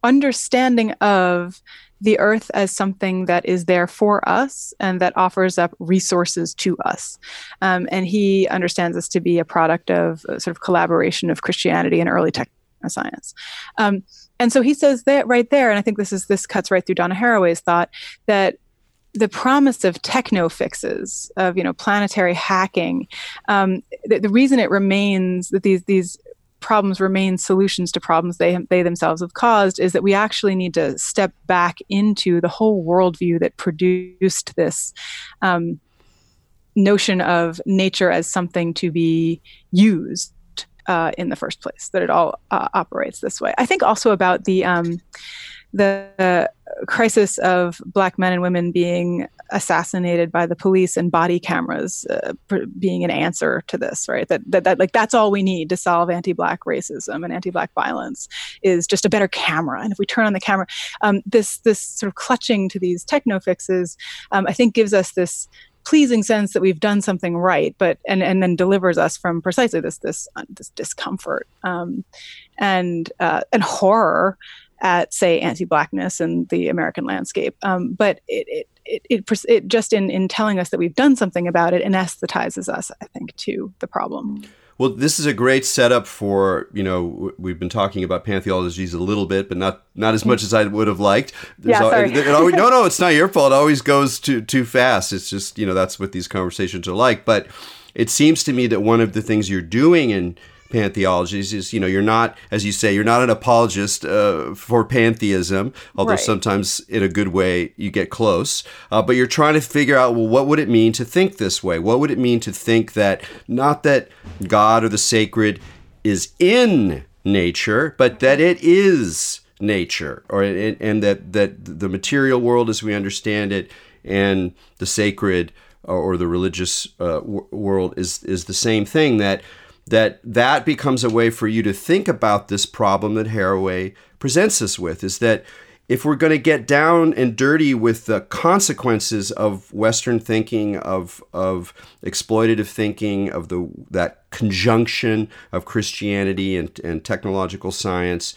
understanding of the earth as something that is there for us and that offers up resources to us. Um, and he understands this to be a product of a sort of collaboration of Christianity and early tech science. Um, and so he says that right there, and I think this is this cuts right through Donna Haraway's thought that the promise of techno fixes of you know planetary hacking um, the, the, reason it remains that these these problems remain solutions to problems they they themselves have caused is that we actually need to step back into the whole worldview that produced this um, notion of nature as something to be used uh, in the first place. That it all uh, operates this way. I think also about the um, the crisis of black men and women being assassinated by the police and body cameras uh, being an answer to this right that, that that like that's all we need to solve anti-black racism and anti-black violence is just a better camera and if we turn on the camera um, this this sort of clutching to these techno fixes um, i think gives us this pleasing sense that we've done something right, but and and then delivers us from precisely this this uh, this discomfort um, and uh, and horror at say anti-blackness and the American landscape. Um, but it, it it, it, it just in in telling us that we've done something about it anesthetizes us, I think, to the problem. Well, this is a great setup for you know we've been talking about pantheologies a little bit, but not not as much as I would have liked. There's yeah, sorry. It, it always, no, no, it's not your fault. It always goes too too fast. It's just you know that's what these conversations are like. But it seems to me that one of the things you're doing in pantheologies is you know you're not as you say you're not an apologist uh, for pantheism although right. sometimes in a good way you get close. Uh, but you're trying to figure out well what would it mean to think this way? What would it mean to think that not that god or the sacred is in nature but that it is nature or and that that the material world as we understand it and the sacred or the religious uh, world is is the same thing that that that becomes a way for you to think about this problem that Haraway presents us with is that if we're going to get down and dirty with the consequences of Western thinking, of of exploitative thinking, of the that conjunction of Christianity and, and technological science,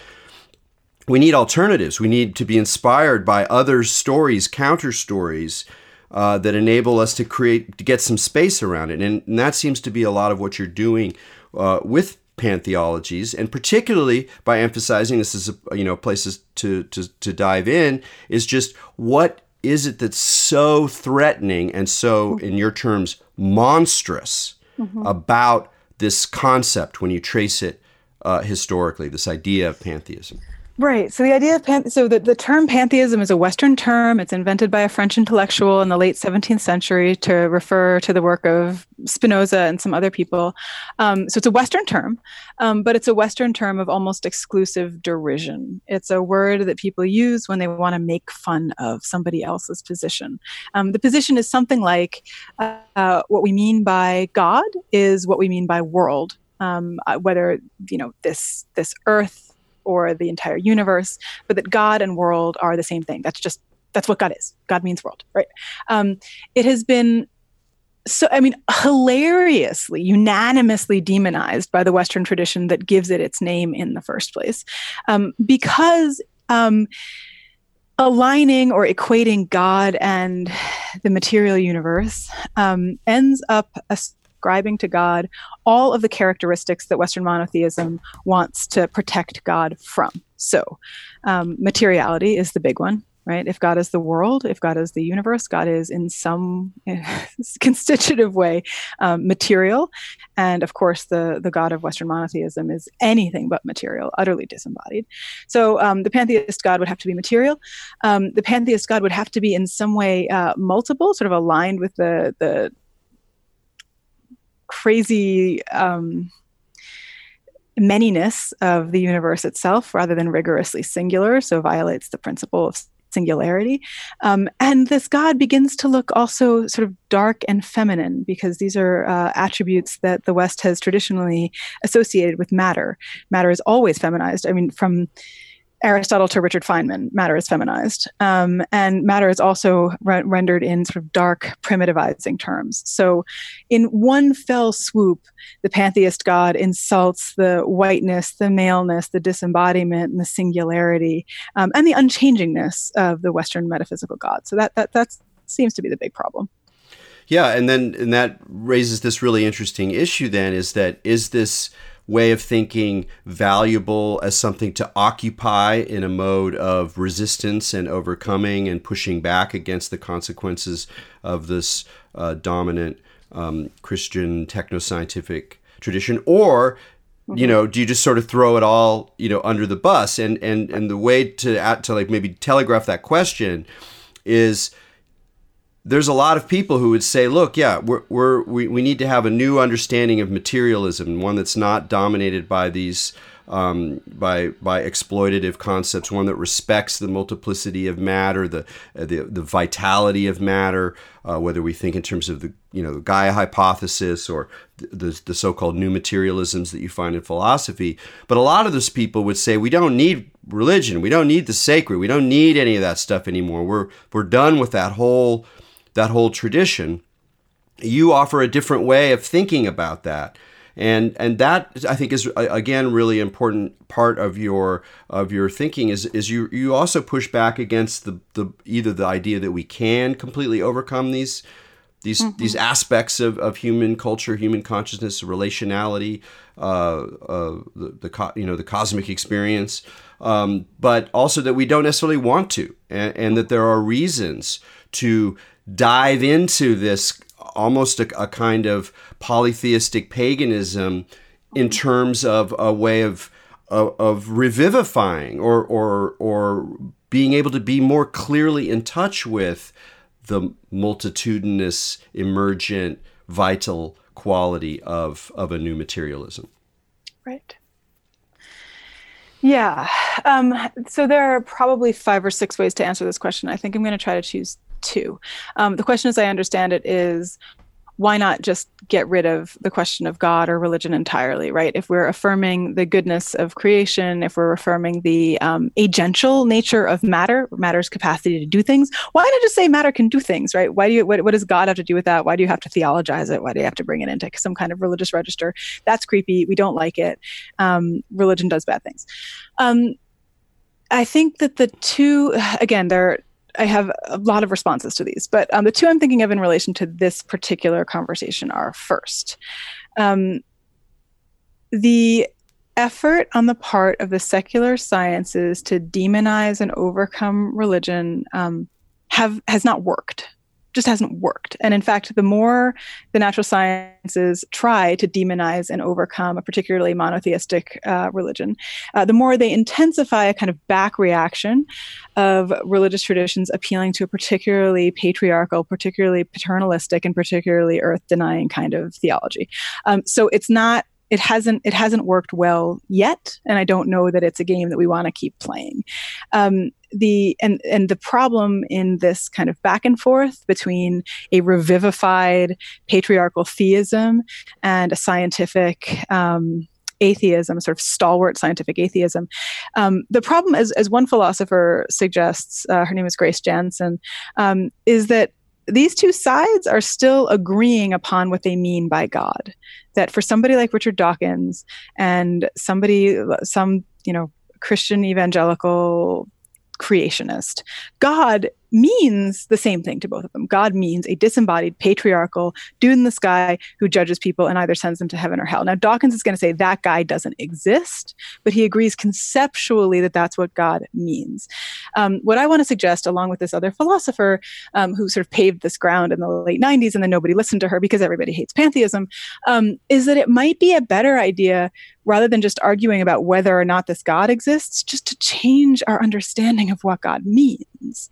we need alternatives. We need to be inspired by other stories, counter stories uh, that enable us to create to get some space around it, and, and that seems to be a lot of what you're doing uh, with pantheologies, and particularly by emphasizing this is a, you know places to, to to dive in is just what is it that's so threatening and so in your terms monstrous mm-hmm. about this concept when you trace it uh, historically this idea of pantheism Right. So the idea of pan- so the, the term pantheism is a Western term. It's invented by a French intellectual in the late 17th century to refer to the work of Spinoza and some other people. Um, so it's a Western term, um, but it's a Western term of almost exclusive derision. It's a word that people use when they want to make fun of somebody else's position. Um, the position is something like uh, what we mean by God is what we mean by world. Um, uh, whether you know this this earth or the entire universe, but that God and world are the same thing. That's just that's what God is. God means world, right? Um, it has been so i mean hilariously unanimously demonized by the western tradition that gives it its name in the first place um, because um, aligning or equating god and the material universe um, ends up ascribing to God all of the characteristics that Western monotheism wants to protect God from. So, um, materiality is the big one, right? If God is the world, if God is the universe, God is in some constitutive way um, material. And of course, the, the God of Western monotheism is anything but material, utterly disembodied. So um, the pantheist God would have to be material. Um, the pantheist God would have to be in some way uh, multiple, sort of aligned with the, the crazy um, manyness of the universe itself rather than rigorously singular, so violates the principle of singularity. Um, and this God begins to look also sort of dark and feminine because these are uh, attributes that the West has traditionally associated with matter. Matter is always feminized. I mean, from Aristotle to Richard Feynman, matter is feminized. Um, and matter is also re- rendered in sort of dark, primitivizing terms. So, in one fell swoop, the pantheist god insults the whiteness, the maleness, the disembodiment, and the singularity, um, and the unchangingness of the Western metaphysical god. So, that, that that seems to be the big problem. Yeah, and then and that raises this really interesting issue. Then is that is this way of thinking valuable as something to occupy in a mode of resistance and overcoming and pushing back against the consequences of this uh, dominant um, Christian technoscientific tradition, or you mm-hmm. know, do you just sort of throw it all you know under the bus? And and and the way to to like maybe telegraph that question is there's a lot of people who would say, look, yeah, we're, we're, we, we need to have a new understanding of materialism, one that's not dominated by these um, by by exploitative concepts, one that respects the multiplicity of matter, the the, the vitality of matter, uh, whether we think in terms of the you know the Gaia hypothesis or the, the so-called new materialisms that you find in philosophy. But a lot of those people would say we don't need religion, we don't need the sacred, we don't need any of that stuff anymore. We're we're done with that whole that whole tradition. you offer a different way of thinking about that and and that I think is again really important part of your of your thinking is is you you also push back against the the either the idea that we can completely overcome these these mm-hmm. these aspects of, of human culture, human consciousness, relationality, uh, uh, the, the you know the cosmic experience, um, but also that we don't necessarily want to, and, and that there are reasons to dive into this almost a, a kind of polytheistic paganism in terms of a way of of, of revivifying or or or being able to be more clearly in touch with the multitudinous, emergent, vital quality of of a new materialism. Right. Yeah. Um, so there are probably five or six ways to answer this question. I think I'm going to try to choose two. Um, the question, as I understand it, is why not just get rid of the question of God or religion entirely, right? If we're affirming the goodness of creation, if we're affirming the um, agential nature of matter, matter's capacity to do things, why not just say matter can do things, right? Why do you? What, what does God have to do with that? Why do you have to theologize it? Why do you have to bring it into some kind of religious register? That's creepy. We don't like it. Um, religion does bad things. Um, I think that the two, again, they're I have a lot of responses to these, but um, the two I'm thinking of in relation to this particular conversation are first, um, the effort on the part of the secular sciences to demonize and overcome religion um, have has not worked just hasn't worked. And in fact, the more the natural sciences try to demonize and overcome a particularly monotheistic uh, religion, uh, the more they intensify a kind of back reaction of religious traditions appealing to a particularly patriarchal, particularly paternalistic, and particularly earth denying kind of theology. Um, so it's not it hasn't it hasn't worked well yet and i don't know that it's a game that we want to keep playing um, the and and the problem in this kind of back and forth between a revivified patriarchal theism and a scientific um, atheism, sort of stalwart scientific atheism. Um, the problem, as, as one philosopher suggests, uh, her name is Grace Jantzen, um, is that these two sides are still agreeing upon what they mean by God. That for somebody like Richard Dawkins and somebody, some, you know, Christian evangelical creationist, God means the same thing to both of them. God means a disembodied, patriarchal dude in the sky who judges people and either sends them to heaven or hell. Now, Dawkins is going to say that guy doesn't exist, but he agrees conceptually that that's what God means. Um, what I want to suggest, along with this other philosopher um, who sort of paved this ground in the late 90s and then nobody listened to her because everybody hates pantheism, um, is that it might be a better idea rather than just arguing about whether or not this God exists, just to change our understanding of what God means.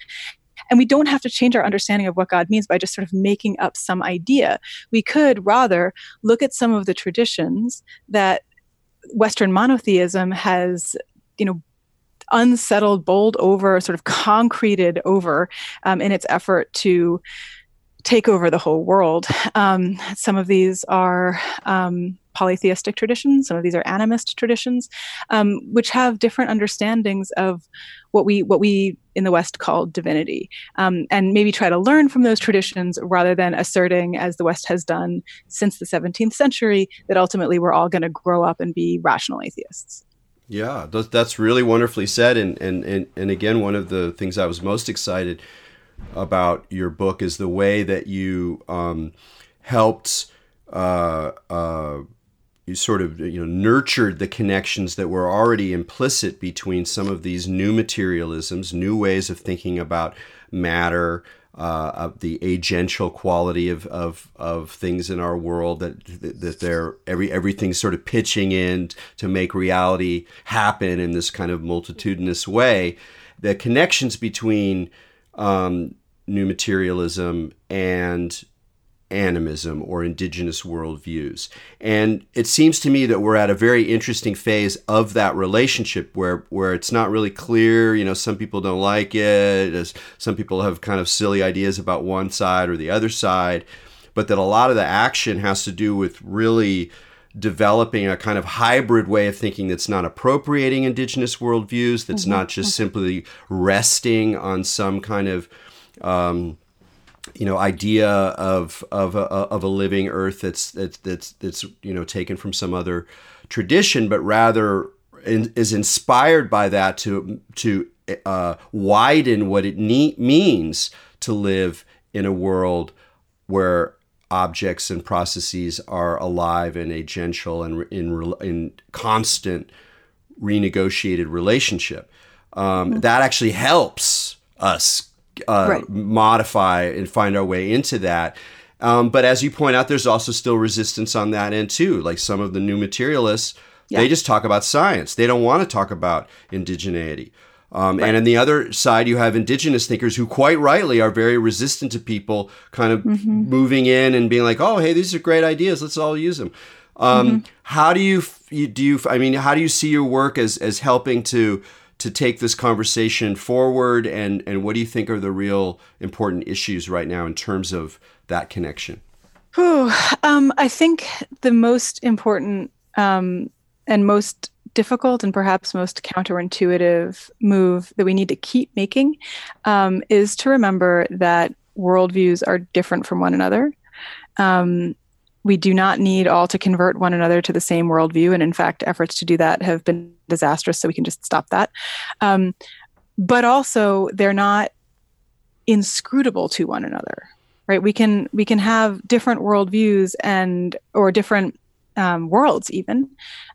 And we don't have to change our understanding of what God means by just sort of making up some idea. We could rather look at some of the traditions that Western monotheism has, you know, unsettled, bowled over, sort of concreted over um, in its effort to take over the whole world. Um, some of these are um, polytheistic traditions. Some of these are animist traditions, um, which have different understandings of what we what we in the West call divinity, um, and maybe try to learn from those traditions rather than asserting, as the West has done since the 17th century, that ultimately we're all going to grow up and be rational atheists. Yeah, that's really wonderfully said, and and and, and again, one of the things I was most excited about your book is the way that you um, helped. Uh, uh, sort of you know nurtured the connections that were already implicit between some of these new materialisms, new ways of thinking about matter, uh, the agential quality of, of, of things in our world that that they're every everything's sort of pitching in to make reality happen in this kind of multitudinous way. The connections between um, new materialism and animism or indigenous worldviews. And it seems to me that we're at a very interesting phase of that relationship where, where it's not really clear. You know, some people don't like it, some people have kind of silly ideas about one side or the other side, but that a lot of the action has to do with really developing a kind of hybrid way of thinking that's not appropriating indigenous worldviews, that's mm-hmm. not just simply resting on some kind of um, you know idea of of a, of a living earth that's that's that's that's you know taken from some other tradition but rather in, is inspired by that to to uh, widen what it ne- means to live in a world where objects and processes are alive and agential and in in constant renegotiated relationship. Um, mm-hmm. That actually helps us uh, right. modify and find our way into that. Um, but as you point out, there's also still resistance on that end too. Like some of the new materialists, yeah. they just talk about science. They don't want to talk about indigeneity. Um, right. And on the other side, you have indigenous thinkers who, quite rightly, are very resistant to people kind of mm-hmm. moving in and being like, "Oh, hey, these are great ideas. Let's all use them." Um, mm-hmm. How do you, you do you? I mean, how do you see your work as as helping to to take this conversation forward? And and what do you think are the real important issues right now in terms of that connection? Um, I think the most important um, and most difficult and perhaps most counterintuitive move that we need to keep making um, is to remember that worldviews are different from one another. Um, we do not need all to convert one another to the same worldview. And in fact, efforts to do that have been disastrous, so we can just stop that. Um, but also, they're not inscrutable to one another right we can we can have different worldviews and or different um, worlds even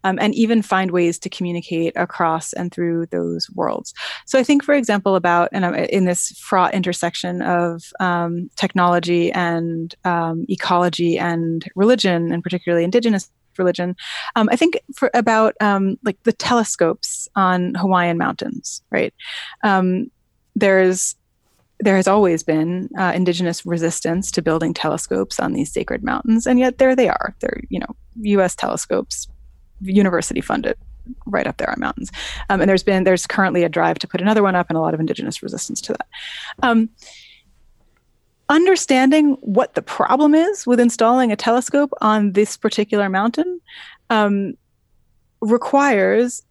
um, and even find ways to communicate across and through those worlds. So i think for example about and I'm in this fraught intersection of um, technology and um, ecology and religion and particularly indigenous religion um, i think for about um, like the telescopes on hawaiian mountains right? There's there has always been uh, indigenous resistance to building telescopes on these sacred mountains, and yet there they are. They're you know U.S. telescopes, university funded, right up there on mountains. Um, and there's been there's currently a drive to put another one up, and a lot of indigenous resistance to that. Um, understanding what the problem is with installing a telescope on this particular mountain um, requires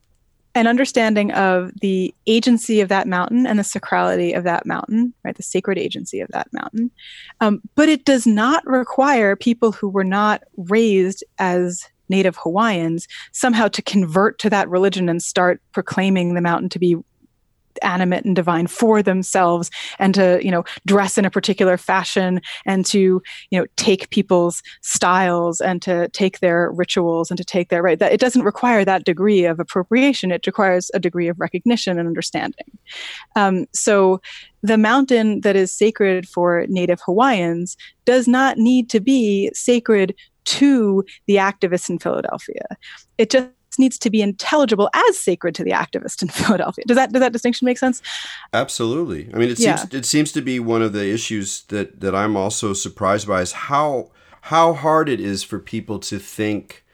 an understanding of the agency of that mountain and the sacrality of that mountain, right? The sacred agency of that mountain. Um, but it does not require people who were not raised as Native Hawaiians somehow to convert to that religion and start proclaiming the mountain to be animate and divine for themselves and to you know dress in a particular fashion and to you know take people's styles and to take their rituals and to take their right that it doesn't require that degree of appropriation. It requires a degree of recognition and understanding. Um, so the mountain that is sacred for native hawaiians does not need to be sacred to the activists in philadelphia. It just needs to be intelligible as sacred to the activist in Philadelphia. Does that does that distinction make sense? Absolutely. I mean, it yeah. seems it seems to be one of the issues that that I'm also surprised by is how how hard it is for people to think,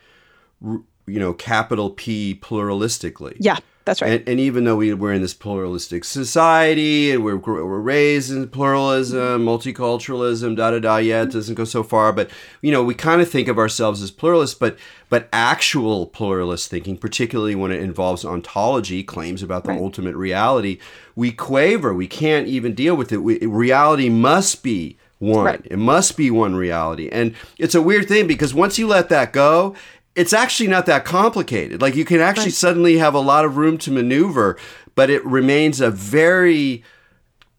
you know, capital P pluralistically. Yeah. That's right. And, and, even though we, we're in this pluralistic society and we're, we're raised in pluralism, mm-hmm. multiculturalism, da da da, yeah, it doesn't go so far. But, you know, we kind of think of ourselves as pluralists, but but actual pluralist thinking, particularly when it involves ontology, claims about the right. ultimate reality, we quaver. We can't even deal with it. We, reality must be one. Right. It must be one reality. And it's a weird thing because once you let that go, it's actually not that complicated. Like you can actually right. suddenly have a lot of room to maneuver, but it remains a very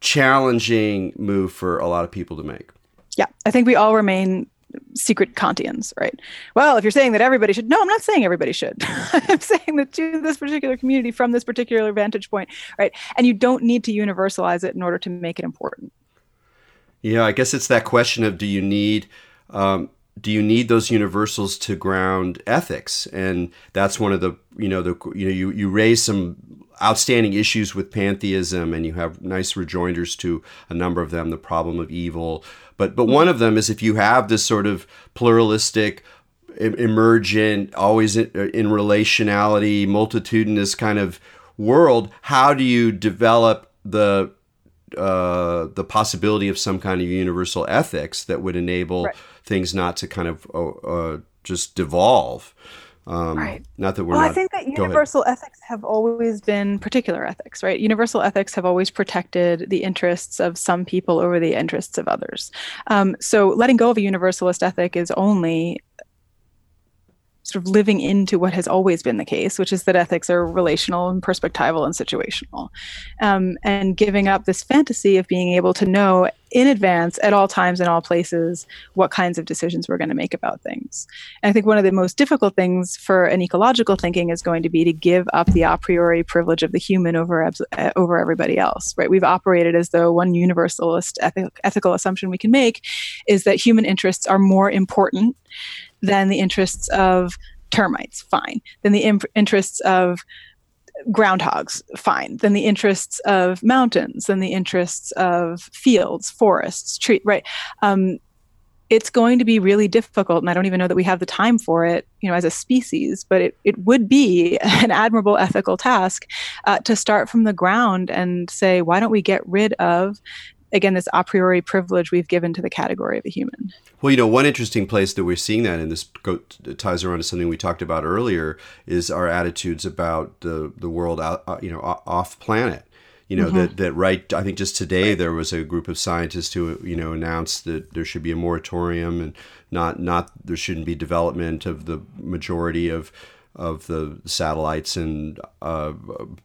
challenging move for a lot of people to make. Yeah, I think we all remain secret Kantians, right? Well, if you're saying that everybody should, no, I'm not saying everybody should. I'm saying that to this particular community from this particular vantage point, right? And you don't need to universalize it in order to make it important. Yeah, I guess it's that question of do you need um, do you need those universals to ground ethics? And that's one of the you know the you know you you raise some outstanding issues with pantheism, and you have nice rejoinders to a number of them. The problem of evil, but but one of them is if you have this sort of pluralistic emergent, always in, in, relationality, multitudinous kind of world, how do you develop the uh, the possibility of some kind of universal ethics that would enable right. Things not to kind of uh, uh, just devolve. Um, right. Not that we're well, not. I think that universal ethics have always been particular ethics, right? Universal ethics have always protected the interests of some people over the interests of others. Um, so letting go of a universalist ethic is only sort of living into what has always been the case, which is that ethics are relational and perspectival and situational, um, and giving up this fantasy of being able to know in advance at all times in all places what kinds of decisions we're going to make about things. And I think one of the most difficult things for an ecological thinking is going to be to give up the a priori privilege of the human over uh, over everybody else. Right? We've operated as though one universalist ethic, ethical assumption we can make is that human interests are more important than the interests of termites, fine. Than the imp- interests of groundhogs, fine. Than the interests of mountains, than the interests of fields, forests, tree, right? Um, it's going to be really difficult, and I don't even know that we have the time for it, you know, as a species. But it it would be an admirable ethical task uh, to start from the ground and say, why don't we get rid of again this a priori privilege we've given to the category of a human well you know one interesting place that we're seeing that and this go, ties around to something we talked about earlier is our attitudes about the the world out uh, you know off planet you know mm-hmm. that that right i think just today there was a group of scientists who you know announced that there should be a moratorium and not not there shouldn't be development of the majority of of the satellites and uh,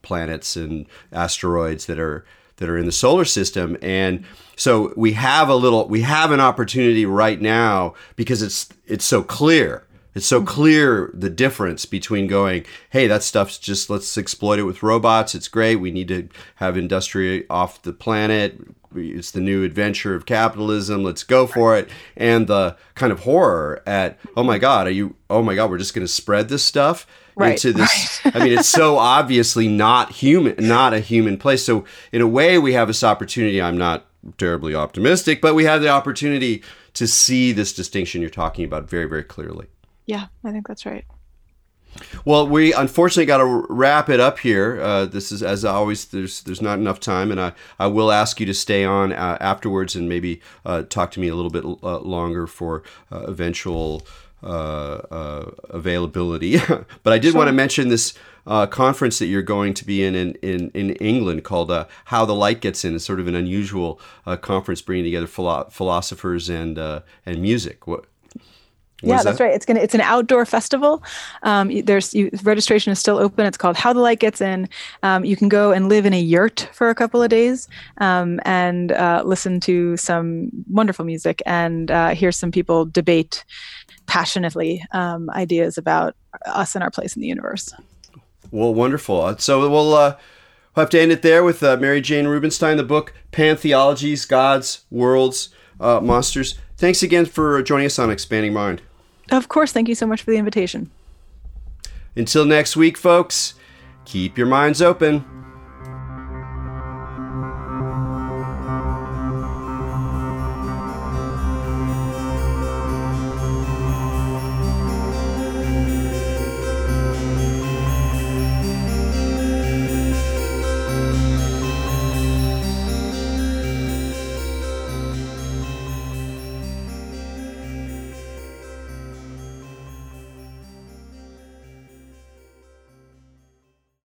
planets and asteroids that are that are in the solar system. And so we have a little we have an opportunity right now because it's it's so clear. It's so clear the difference between going hey that stuff's just let's exploit it with robots. It's great. We need to have industry off the planet it's the new adventure of capitalism let's go for it and the kind of horror at oh my god are you oh my god we're just going to spread this stuff right, into this. Right. I mean, it's so obviously not human, not a human place. So in a way, we have this opportunity. I'm not terribly optimistic, but we have the opportunity to see this distinction you're talking about very, very clearly. Yeah, I think that's right. Well, we unfortunately got to wrap it up here. Uh, this is, as always, there's there's not enough time, and I, I will ask you to stay on uh, afterwards and maybe uh, talk to me a little bit uh, longer for uh, eventual uh, uh, availability. but I did sure. want to mention this uh, conference that you're going to be in in, in, in England called uh, How the Light Gets In. It's sort of an unusual uh, conference bringing together philo- philosophers and uh, and music. What, yeah, that's that? right. It's gonna it's an outdoor festival. Um, there's you, registration is still open. It's called How the Light Gets In. Um, you can go and live in a yurt for a couple of days um, and uh, listen to some wonderful music and uh, hear some people debate passionately um, ideas about us and our place in the universe. Well, wonderful. Uh, so we'll, uh, we'll have to end it there with uh, Mary Jane Rubenstein, the book Pantheologies, Gods, Worlds, uh, Monsters. Thanks again for joining us on Expanding Mind. Of course. Thank you so much for the invitation. Until next week, folks, keep your minds open.